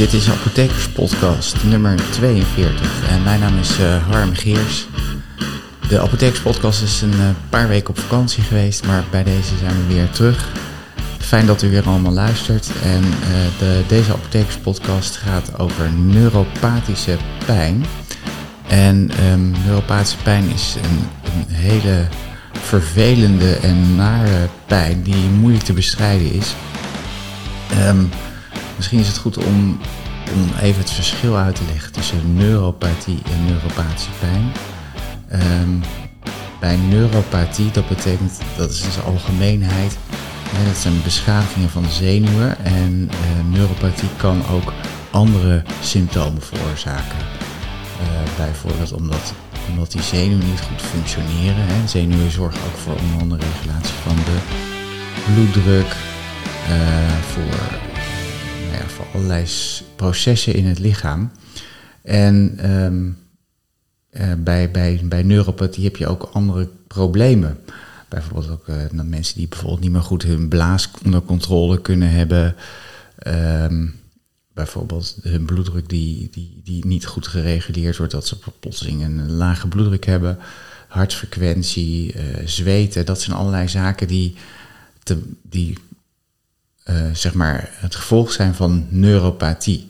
Dit is Apothekers Podcast nummer 42 en mijn naam is uh, Harm Geers. De Apothekers Podcast is een uh, paar weken op vakantie geweest, maar bij deze zijn we weer terug. Fijn dat u weer allemaal luistert en uh, de, deze Apothekers Podcast gaat over neuropathische pijn. En um, neuropathische pijn is een, een hele vervelende en nare pijn die moeilijk te bestrijden is. Um, misschien is het goed om, om even het verschil uit te leggen tussen neuropathie en neuropathische pijn. Um, bij neuropathie, dat betekent, dat is in zijn algemeenheid, hè, dat zijn beschadigingen van de zenuwen. En uh, neuropathie kan ook andere symptomen veroorzaken. Uh, bijvoorbeeld omdat omdat die zenuwen niet goed functioneren. Hè. Zenuwen zorgen ook voor onder andere regulatie van de bloeddruk, uh, voor, voor allerlei processen in het lichaam. En um, uh, bij, bij, bij neuropathie heb je ook andere problemen. Bijvoorbeeld ook uh, mensen die bijvoorbeeld niet meer goed hun blaas onder controle kunnen hebben. Um, bijvoorbeeld hun bloeddruk die, die, die niet goed gereguleerd wordt, dat ze plotseling een lage bloeddruk hebben, hartfrequentie, uh, zweten, dat zijn allerlei zaken die, die zeg maar het gevolg zijn van neuropathie.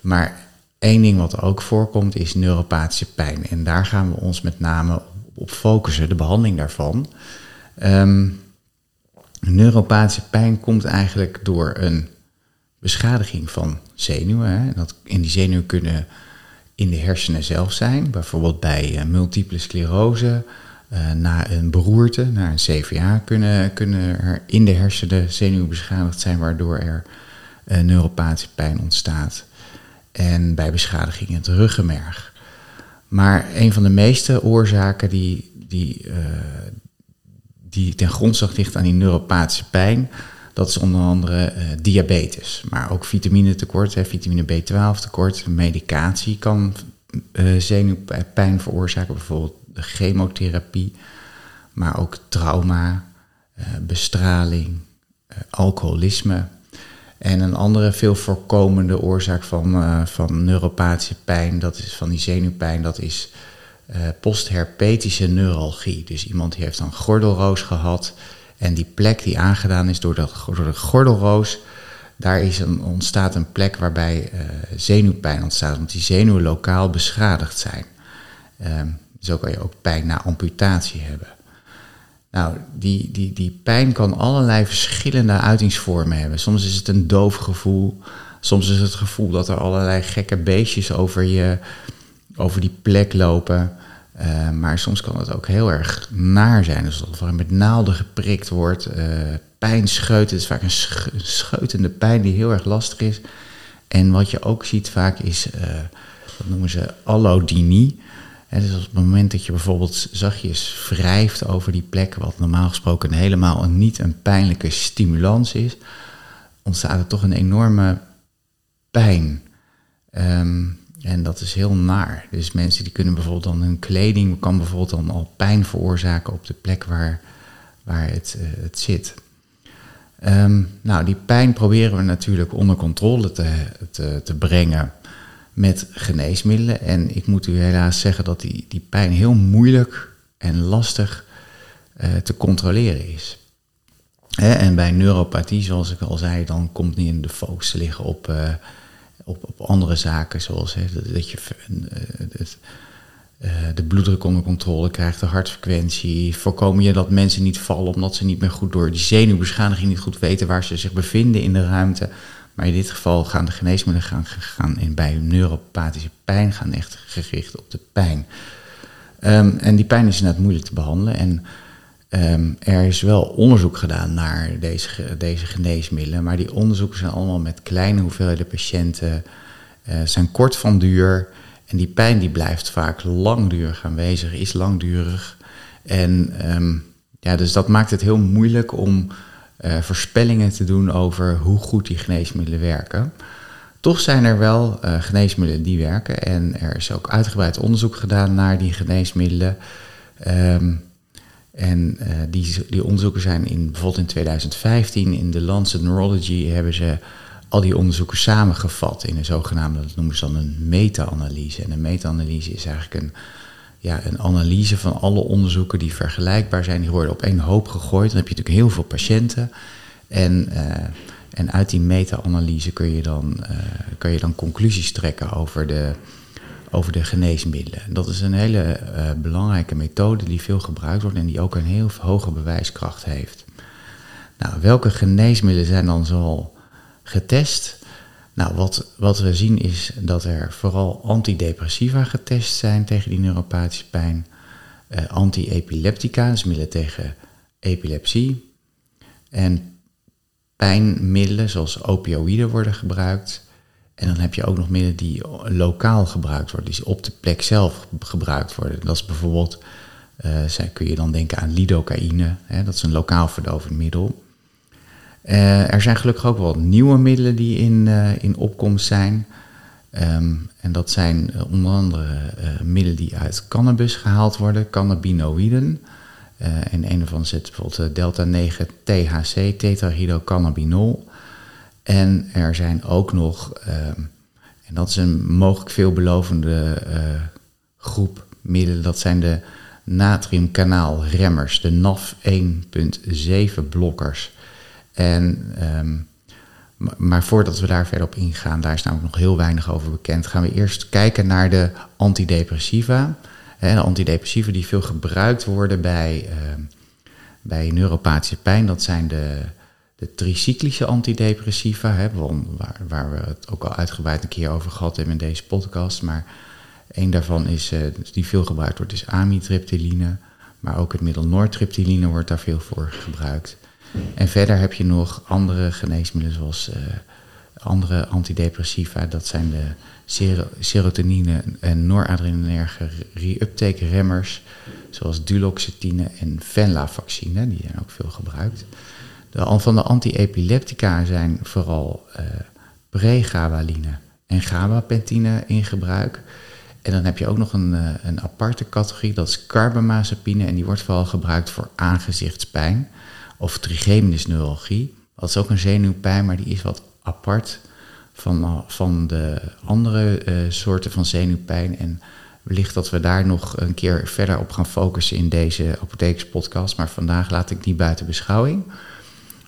Maar één ding wat ook voorkomt is neuropathische pijn. En daar gaan we ons met name op focussen, de behandeling daarvan. Um, neuropathische pijn komt eigenlijk door een beschadiging van zenuwen. Hè. Dat, en die zenuwen kunnen in de hersenen zelf zijn, bijvoorbeeld bij uh, multiple sclerose. Uh, na een beroerte, na een CVA, kunnen, kunnen er in de hersenen zenuwen beschadigd zijn, waardoor er uh, neuropathische pijn ontstaat. En bij beschadiging in het ruggenmerg. Maar een van de meeste oorzaken die, die, die ten grondslag ligt aan die neuropathische pijn, dat is onder andere uh, diabetes, maar ook vitaminetekort, hè, vitamine B12 tekort. Medicatie kan uh, zenuwpijn veroorzaken, bijvoorbeeld chemotherapie, maar ook trauma, uh, bestraling, alcoholisme. En een andere veel voorkomende oorzaak van, van neuropathische pijn, dat is van die zenuwpijn, dat is postherpetische neuralgie. Dus iemand die heeft dan gordelroos gehad en die plek die aangedaan is door de, door de gordelroos, daar is een, ontstaat een plek waarbij zenuwpijn ontstaat, want die zenuwen lokaal beschadigd zijn. Um, zo kan je ook pijn na amputatie hebben. Nou, die, die, die pijn kan allerlei verschillende uitingsvormen hebben. Soms is het een doof gevoel, soms is het gevoel dat er allerlei gekke beestjes over, je, over die plek lopen. Uh, maar soms kan het ook heel erg naar zijn. Dus dat er met naalden geprikt wordt, uh, pijn scheut. Het is vaak een sch scheutende pijn die heel erg lastig is. En wat je ook ziet vaak is, uh, dat noemen ze allodynie. Dus op het moment dat je bijvoorbeeld zachtjes wrijft over die plek, wat normaal gesproken helemaal niet een pijnlijke stimulans is, ontstaat er toch een enorme pijn. Um, en dat is heel naar. Dus mensen die kunnen bijvoorbeeld dan hun kleding kan bijvoorbeeld dan al pijn veroorzaken op de plek waar, waar het, uh, het zit. Um, nou, die pijn proberen we natuurlijk onder controle te, te, te, brengen met geneesmiddelen. En ik moet u helaas zeggen dat die, die pijn heel moeilijk en lastig uh, te controleren is. En bij neuropathie, zoals ik al zei, dan komt niet in de focus te liggen op... Uh, op, op andere zaken, zoals dat je uh, de bloeddruk onder controle krijgt, de hartfrequentie. Voorkomen je dat mensen niet vallen omdat ze niet meer goed door die zenuwbeschadiging niet goed weten waar ze zich bevinden in de ruimte. Maar in dit geval gaan de geneesmiddelen gaan, in, bij neuropathische pijn gaan echt gericht op de pijn. Um, en die pijn is inderdaad moeilijk te behandelen. En Um, er is wel onderzoek gedaan naar deze, deze geneesmiddelen, maar die onderzoeken zijn allemaal met kleine hoeveelheden patiënten, uh, zijn kort van duur en die pijn die blijft vaak langdurig aanwezig, is langdurig. En um, ja, dus dat maakt het heel moeilijk om uh, voorspellingen te doen over hoe goed die geneesmiddelen werken. Toch zijn er wel uh, geneesmiddelen die werken en er is ook uitgebreid onderzoek gedaan naar die geneesmiddelen. Um, en uh, die, die onderzoeken zijn in, bijvoorbeeld in 2015 in de Lancet Neurology hebben ze al die onderzoeken samengevat in een zogenaamde, dat noemen ze dan een meta-analyse. En een meta-analyse is eigenlijk een, ja, een analyse van alle onderzoeken die vergelijkbaar zijn. Die worden op één hoop gegooid. Dan heb je natuurlijk heel veel patiënten. En, uh, en uit die meta-analyse kun, je dan, uh, kun je dan conclusies trekken over de, over de geneesmiddelen. Dat is een hele uh, belangrijke methode die veel gebruikt wordt en die ook een heel hoge bewijskracht heeft. Nou, welke geneesmiddelen zijn dan zoal getest? Nou, wat, wat we zien is dat er vooral antidepressiva getest zijn tegen die neuropathische pijn. Uh, Anti-epileptica, dus middelen tegen epilepsie. En pijnmiddelen zoals opioïden worden gebruikt. En dan heb je ook nog middelen die lokaal gebruikt worden, die op de plek zelf gebruikt worden. Dat is bijvoorbeeld, uh, kun je dan denken aan lidocaïne, hè, dat is een lokaal verdovend middel. Uh, er zijn gelukkig ook wel nieuwe middelen die in, uh, in opkomst zijn. Um, en dat zijn onder andere middelen die uit cannabis gehaald worden, cannabinoïden. en een ervan zit bijvoorbeeld delta-9 THC, tetrahydrocannabinol. En er zijn ook nog, uh, en dat is een mogelijk veelbelovende groep middelen, dat zijn de natriumkanaalremmers, de NAF 1.7 blokkers. En, um, maar voordat we daar verder op ingaan, daar is namelijk nog heel weinig over bekend, gaan we eerst kijken naar de antidepressiva. de antidepressiva die veel gebruikt worden bij, uh, bij neuropathische pijn, dat zijn de de tricyclische antidepressiva, hè, waar, waar, we het ook al uitgebreid een keer over gehad hebben in deze podcast. Maar een daarvan is, uh, die veel gebruikt wordt, is amitriptyline. Maar ook het middel nortriptyline wordt daar veel voor gebruikt. En verder heb je nog andere geneesmiddelen zoals uh, andere antidepressiva. Dat zijn de ser serotonine en noradrenerge reuptake remmers. Zoals duloxetine en venlafaxine. Die zijn ook veel gebruikt. De, van de antiepileptica zijn vooral uh, pregabaline en gabapentine in gebruik. En dan heb je ook nog een, uh, een aparte categorie, dat is carbamazepine. En die wordt vooral gebruikt voor aangezichtspijn of trigeminusneuralgie. Dat is ook een zenuwpijn, maar die is wat apart van, uh, van de andere soorten van zenuwpijn. En wellicht dat we daar nog een keer verder op gaan focussen in deze apothekerspodcast. Maar vandaag laat ik die buiten beschouwing.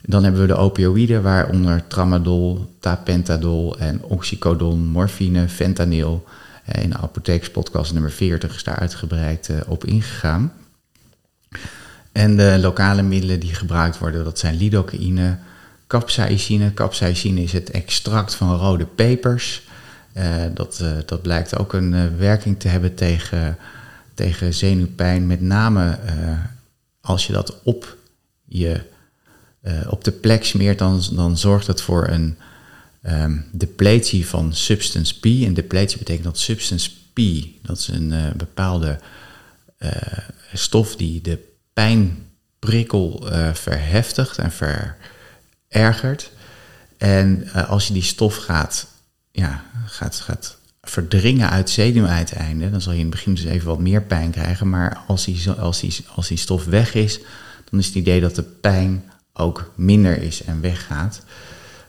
Dan hebben we de opioïden, waaronder tramadol, tapentadol en oxycodon, morfine, fentanyl. Eh, in de apotheekspodcast nummer 40 is daar uitgebreid eh, op ingegaan. En de lokale middelen die gebruikt worden, dat zijn lidocaïne, capsaicine. Capsaicine is het extract van rode pepers. Uh, dat, uh, dat blijkt ook een uh, werking te hebben tegen, tegen zenuwpijn. Met name als je dat op je op de plek smeert, dan, dan zorgt het voor een um, depletie van substance P. En depletie betekent dat substance P, dat is een bepaalde stof die de pijnprikkel verheftigt en verergert. En als je die stof gaat, ja, gaat, gaat verdringen uit zenuwuiteinden, dan zal je in het begin dus even wat meer pijn krijgen. Maar als die, als die, als die stof weg is, dan is het idee dat de pijn ook minder is en weggaat.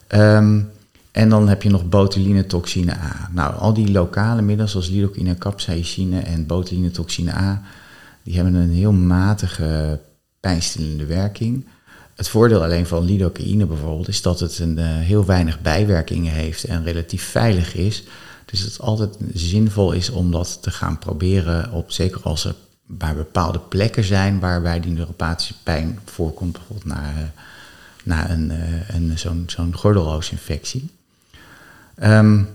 Um, en dan heb je nog botulinetoxine A. Nou, al die lokale middelen zoals lidocaïne, capsaicine en botulinetoxine A, die hebben een heel matige pijnstillende werking. Het voordeel alleen van lidocaïne bijvoorbeeld is dat het een, uh, heel weinig bijwerkingen heeft en relatief veilig is. Dus het altijd zinvol is om dat te gaan proberen op, zeker als er waar bepaalde plekken zijn waarbij die neuropathische pijn voorkomt, bijvoorbeeld na, eh, na een, eh, een, zo'n zo'n gordelloosinfectie. Um,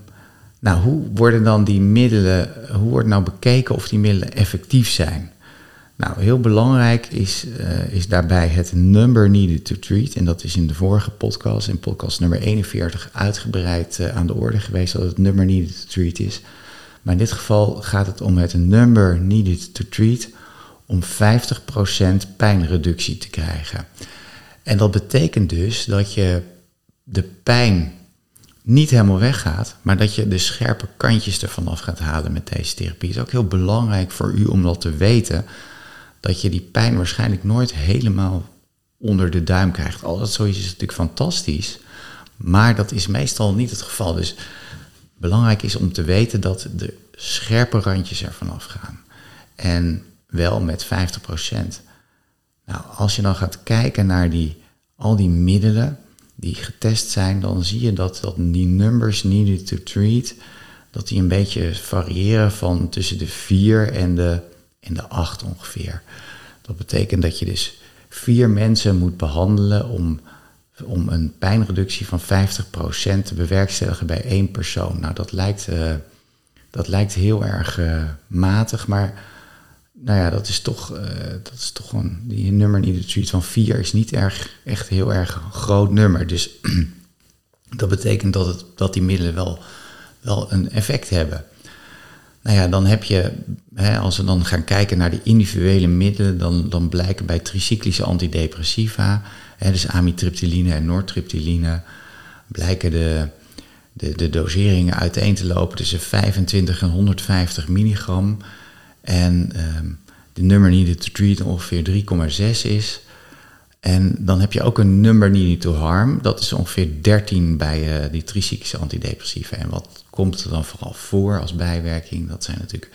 nou, hoe worden dan die middelen, hoe wordt nou bekeken of die middelen effectief zijn? Nou, heel belangrijk is, uh, is daarbij het number needed to treat. En dat is in de vorige podcast, in podcast nummer 41, uitgebreid uh, aan de orde geweest dat het number needed to treat is. Maar in dit geval gaat het om het number needed to treat om 50% pijnreductie te krijgen. En dat betekent dus dat je de pijn niet helemaal weggaat, maar dat je de scherpe kantjes ervan af gaat halen met deze therapie. Het is ook heel belangrijk voor u om dat te weten, dat je die pijn waarschijnlijk nooit helemaal onder de duim krijgt. Al dat zoiets is natuurlijk fantastisch, Maar dat is meestal niet het geval. Dus belangrijk is om te weten dat de scherpe randjes er vanaf gaan. En wel met 50%. Nou, als je dan gaat kijken naar die, al die middelen die getest zijn, dan zie je dat, dat die numbers needed to treat, dat die een beetje variëren van tussen de 4 en de, en de 8 ongeveer. Dat betekent dat je dus vier mensen moet behandelen om, om een pijnreductie van 50% te bewerkstelligen bij één persoon. Nou, dat lijkt, uh, dat lijkt heel erg uh, matig, maar nou ja, dat is toch, uh, dat is toch een, die nummer in de van 4 is niet erg, echt heel erg groot nummer. Dus dat betekent dat, het, dat die middelen wel, wel een effect hebben. Nou ja, dan heb je, hè, als we dan gaan kijken naar de individuele middelen, dan, dan blijken bij tricyclische antidepressiva, hè, dus amitriptyline en noortriptyline, blijken de, de, de doseringen uiteen te lopen tussen 25 en 150 milligram. En ehm, de nummer needed to treat ongeveer 3,6 is. En dan heb je ook een number needed to harm. Dat is ongeveer 13 bij uh, die tricyclische antidepressiva. En wat komt er dan vooral voor als bijwerking? Dat zijn natuurlijk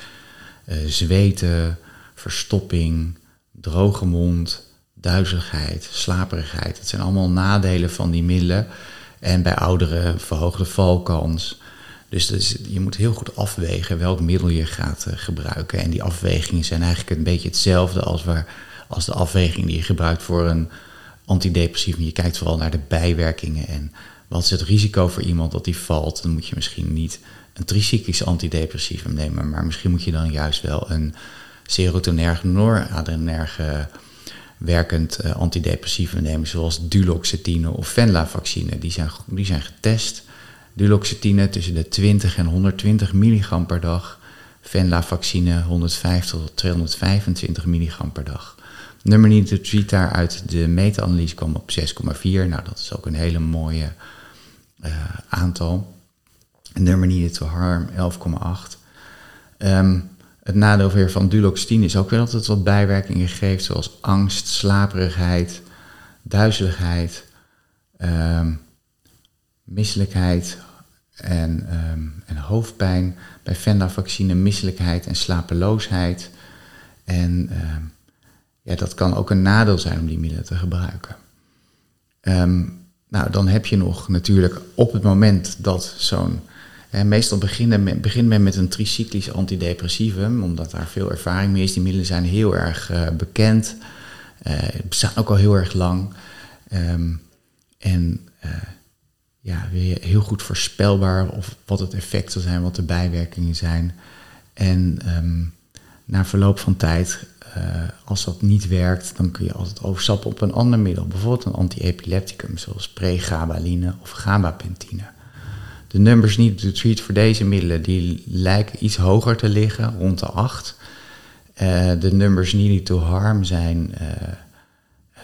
uh, zweten, verstopping, droge mond, duizeligheid, slaperigheid. Dat zijn allemaal nadelen van die middelen. En bij ouderen verhoogde valkans. Dus, je moet heel goed afwegen welk middel je gaat uh, gebruiken. En die afwegingen zijn eigenlijk een beetje hetzelfde als, waar, als de afweging die je gebruikt voor een antidepressief. Je kijkt vooral naar de bijwerkingen en wat is het risico voor iemand dat die valt. Dan moet je misschien niet een tricyclisch antidepressief nemen, maar misschien moet je dan juist wel een serotonerg noradrenerge werkend uh, antidepressief nemen, zoals duloxetine of venlafaxine. Die zijn, die zijn getest duloxetine tussen de 20 en 120 milligram per dag. Venlafaxine 150 tot 225 milligram per dag. Nummer de treat daar uit de meta-analyse kwam op 6,4. Nou, dat is ook een hele mooie uh, aantal. Nummer niet to harm 11,8. Um, het nadeel weer van duloxetine is ook weer dat het wat bijwerkingen geeft, zoals angst, slaperigheid, duizeligheid, um, misselijkheid, en, um, en hoofdpijn, bij venlafaxine misselijkheid en slapeloosheid. En ja, dat kan ook een nadeel zijn om die middelen te gebruiken. Um, nou, dan heb je nog natuurlijk op het moment dat zo'n... meestal beginnen men, begint men met een tricyclisch antidepressivum, omdat daar veel ervaring mee is. Die middelen zijn heel erg uh, bekend, uh, bestaan ook al heel erg lang. en uh, ja, weer heel goed voorspelbaar of wat het effect zal zijn, wat de bijwerkingen zijn. En um, na verloop van tijd, uh, als dat niet werkt, dan kun je altijd overstappen op een ander middel. Bijvoorbeeld een antiepilepticum zoals pregabaline of gabapentine. De numbers niet to treat voor deze middelen, die lijken iets hoger te liggen, rond de 8. Uh, de numbers needed to harm zijn... Uh,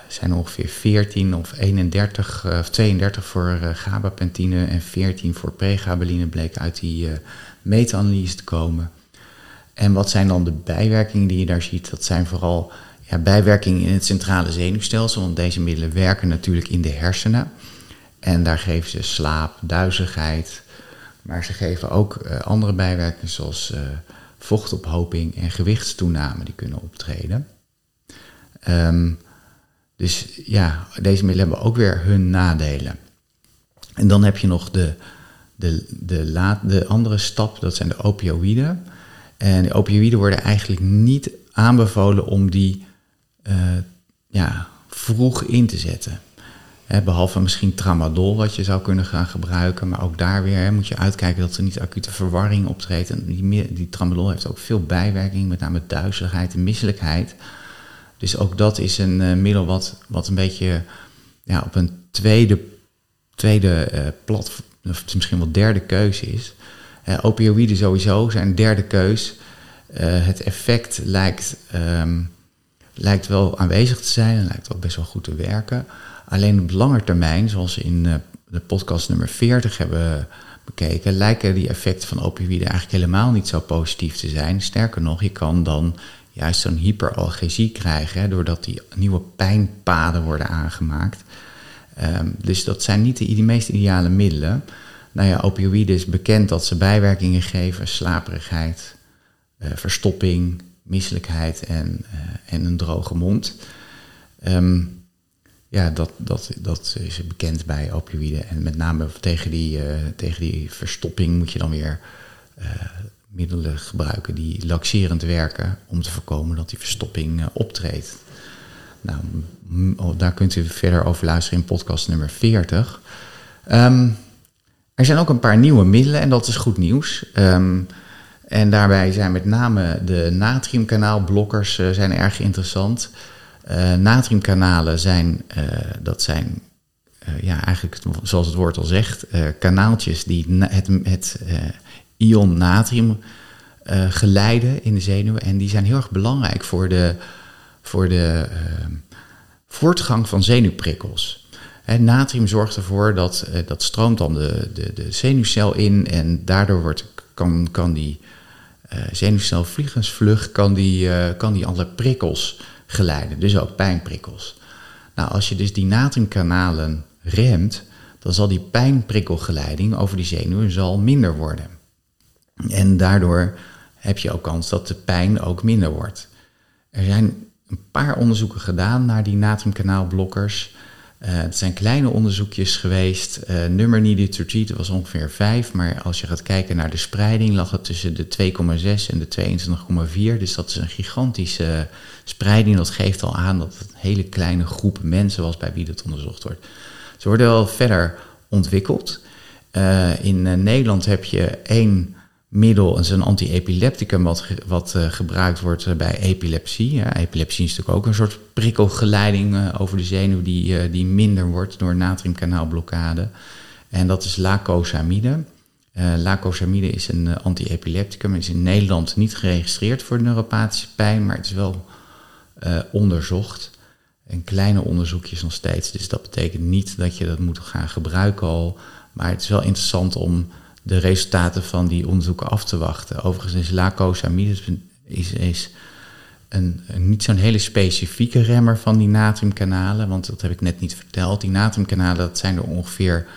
zijn ongeveer 14 of 31 of 32 voor gabapentine en 14 voor pregabaline bleek uit die meta-analyse te komen. En wat zijn dan de bijwerkingen die je daar ziet? Dat zijn vooral ja, bijwerkingen in het centrale zenuwstelsel, want deze middelen werken natuurlijk in de hersenen. En daar geven ze slaap, duizigheid, maar ze geven ook uh, andere bijwerkingen zoals vochtophoping en gewichtstoename die kunnen optreden. Um, dus ja, deze middelen hebben ook weer hun nadelen. En dan heb je nog de, de, de, la, de andere stap, dat zijn de opioïden. En de opioïden worden eigenlijk niet aanbevolen om die uh, ja, vroeg in te zetten. behalve misschien tramadol, wat je zou kunnen gaan gebruiken. Maar ook daar weer moet je uitkijken dat er niet acute verwarring optreedt. En die, die tramadol heeft ook veel bijwerking, met name duizeligheid en misselijkheid. Dus ook dat is een uh, middel wat, wat een beetje ja, op een tweede, tweede uh, plat, of misschien wel derde keuze is. Uh, opioïden sowieso zijn derde keus. het effect lijkt, um, lijkt wel aanwezig te zijn en lijkt ook best wel goed te werken. Alleen op lange termijn, zoals in de podcast nummer 40 hebben bekeken, lijken die effecten van opioïden eigenlijk helemaal niet zo positief te zijn. Sterker nog, je kan dan juist zo'n hyperalgesie krijgen, hè, doordat die nieuwe pijnpaden worden aangemaakt. Ehm, dus dat zijn niet de meest ideale middelen. Nou ja, opioïden is bekend dat ze bijwerkingen geven, slaperigheid, uh, verstopping, misselijkheid en, uh, en een droge mond. Um, ja, dat, dat, dat is bekend bij opioïden. En met name tegen die, uh, tegen die verstopping moet je dan weer middelen gebruiken die laxerend werken om te voorkomen dat die verstopping optreedt. Nou, oh, daar kunt u verder over luisteren in podcast nummer 40. Um, er zijn ook een paar nieuwe middelen en dat is goed nieuws. Um, en daarbij zijn met name de natriumkanaalblokkers uh, zijn erg interessant. Uh, natriumkanalen zijn, uh, dat zijn ja, eigenlijk zoals het woord al zegt, kanaaltjes die het, ion natrium geleiden in de zenuwen. En die zijn heel erg belangrijk voor de, voor de voortgang van zenuwprikkels. Natrium zorgt ervoor dat uh, dat stroomt dan de, de, de zenuwcel in en daardoor wordt, kan, kan die uh, zenuwcel vliegensvlug kan die, uh, kan die alle prikkels geleiden, dus ook pijnprikkels. Nou, als je dus die natriumkanalen remt, dan zal die pijnprikkelgeleiding over die zenuwen zal minder worden. En daardoor heb je ook kans dat de pijn ook minder wordt. Er zijn een paar onderzoeken gedaan naar die natriumkanaalblokkers. Uh, het zijn kleine onderzoekjes geweest. Uh, nummer needed was ongeveer 5. Maar als je gaat kijken naar de spreiding, lag het tussen de 2,6 en de 22,4. Dus dat is een gigantische spreiding. Dat geeft al aan dat het een hele kleine groep mensen was bij wie dat onderzocht wordt. Ze worden wel verder ontwikkeld. Uh, in Nederland heb je één middel, is een anti-epilepticum wat, wat uh, gebruikt wordt eh, bij epilepsie. Epilepsie is natuurlijk ook een soort prikkelgeleiding uh, over de zenuw die, die minder wordt door natriumkanaalblokkade. En dat is lacosamide. lacosamide is een anti-epilepticum, is in Nederland niet geregistreerd voor neuropathische pijn, maar het is wel onderzocht. En kleine onderzoekjes nog steeds, dus dat betekent niet dat je dat moet gaan gebruiken al. Maar het is wel interessant om de resultaten van die onderzoeken af te wachten. Overigens is lacosamide is, is een, een, niet zo'n hele specifieke remmer van die natriumkanalen, want dat heb ik net niet verteld. Die natriumkanalen, dat zijn er ongeveer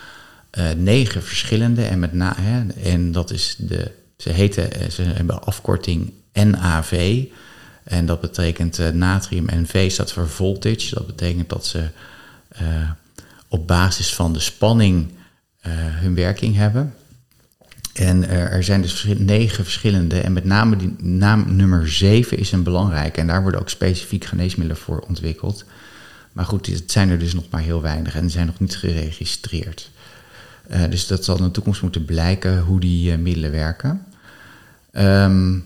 uh, negen verschillende. En, met na, hè, en dat is de, ze heten, eh, ze hebben afkorting NAV. En dat betekent uh, natrium en V staat voor voltage. Dat betekent dat ze op basis van de spanning hun werking hebben. En er zijn dus negen verschillende. En met name die naam nummer zeven is een belangrijke. En daar worden ook specifiek geneesmiddelen voor ontwikkeld. Maar goed, het zijn er dus nog maar heel weinig en die zijn nog niet geregistreerd. Uh, dus dat zal in de toekomst moeten blijken hoe die uh, middelen werken. Um,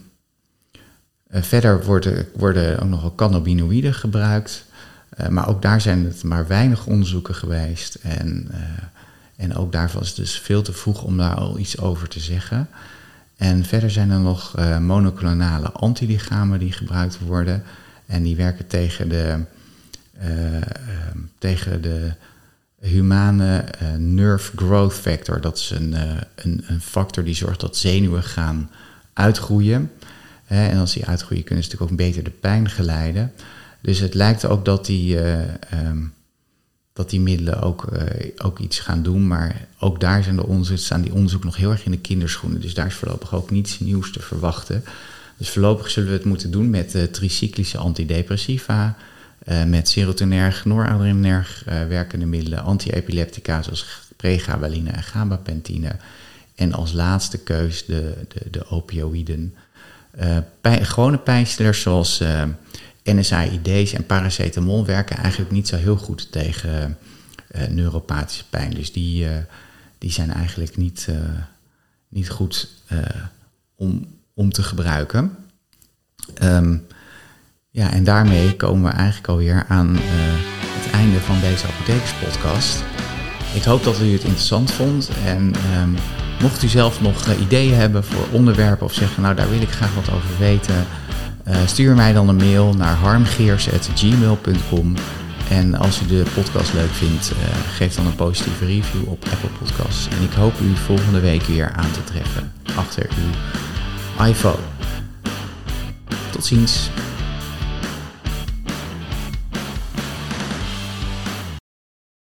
verder worden, worden ook nogal cannabinoïden gebruikt. maar ook daar zijn het maar weinig onderzoeken geweest. En en ook daarvan is het dus veel te vroeg om daar al iets over te zeggen. En verder zijn er nog uh, monoclonale antilichamen die gebruikt worden. En die werken tegen de, uh, uh, tegen de humane nerve growth factor. Dat is een, een, een, factor die zorgt dat zenuwen gaan uitgroeien. en als die uitgroeien kunnen ze natuurlijk ook beter de pijn geleiden. Dus het lijkt ook dat die... Um, dat die middelen ook, uh, ook iets gaan doen. Maar ook daar zijn de onderzoek, staan die onderzoeken nog heel erg in de kinderschoenen. Dus daar is voorlopig ook niets nieuws te verwachten. Dus voorlopig zullen we het moeten doen met uh, tricyclische antidepressiva, uh, met serotonerg, noradrenerg werkende middelen, antiepileptica zoals pregabaline en gabapentine. En als laatste keus de, de, de opioïden. Pijn, gewone pijnstillers zoals NSAID's en paracetamol werken eigenlijk niet zo heel goed tegen uh, neuropathische pijn. Dus die, uh, die zijn eigenlijk niet, uh, niet goed om, om te gebruiken. Um, ja, en daarmee komen we eigenlijk alweer aan het einde van deze apothekerspodcast. Ik hoop dat u het interessant vond en um, mocht u zelf nog ideeën hebben voor onderwerpen of zeggen, nou daar wil ik graag wat over weten uh, stuur mij dan een mail naar harmgeers.gmail.com. En als u de podcast leuk vindt, uh, geef dan een positieve review op Apple Podcasts. En ik hoop u volgende week weer aan te treffen achter uw iPhone. Tot ziens.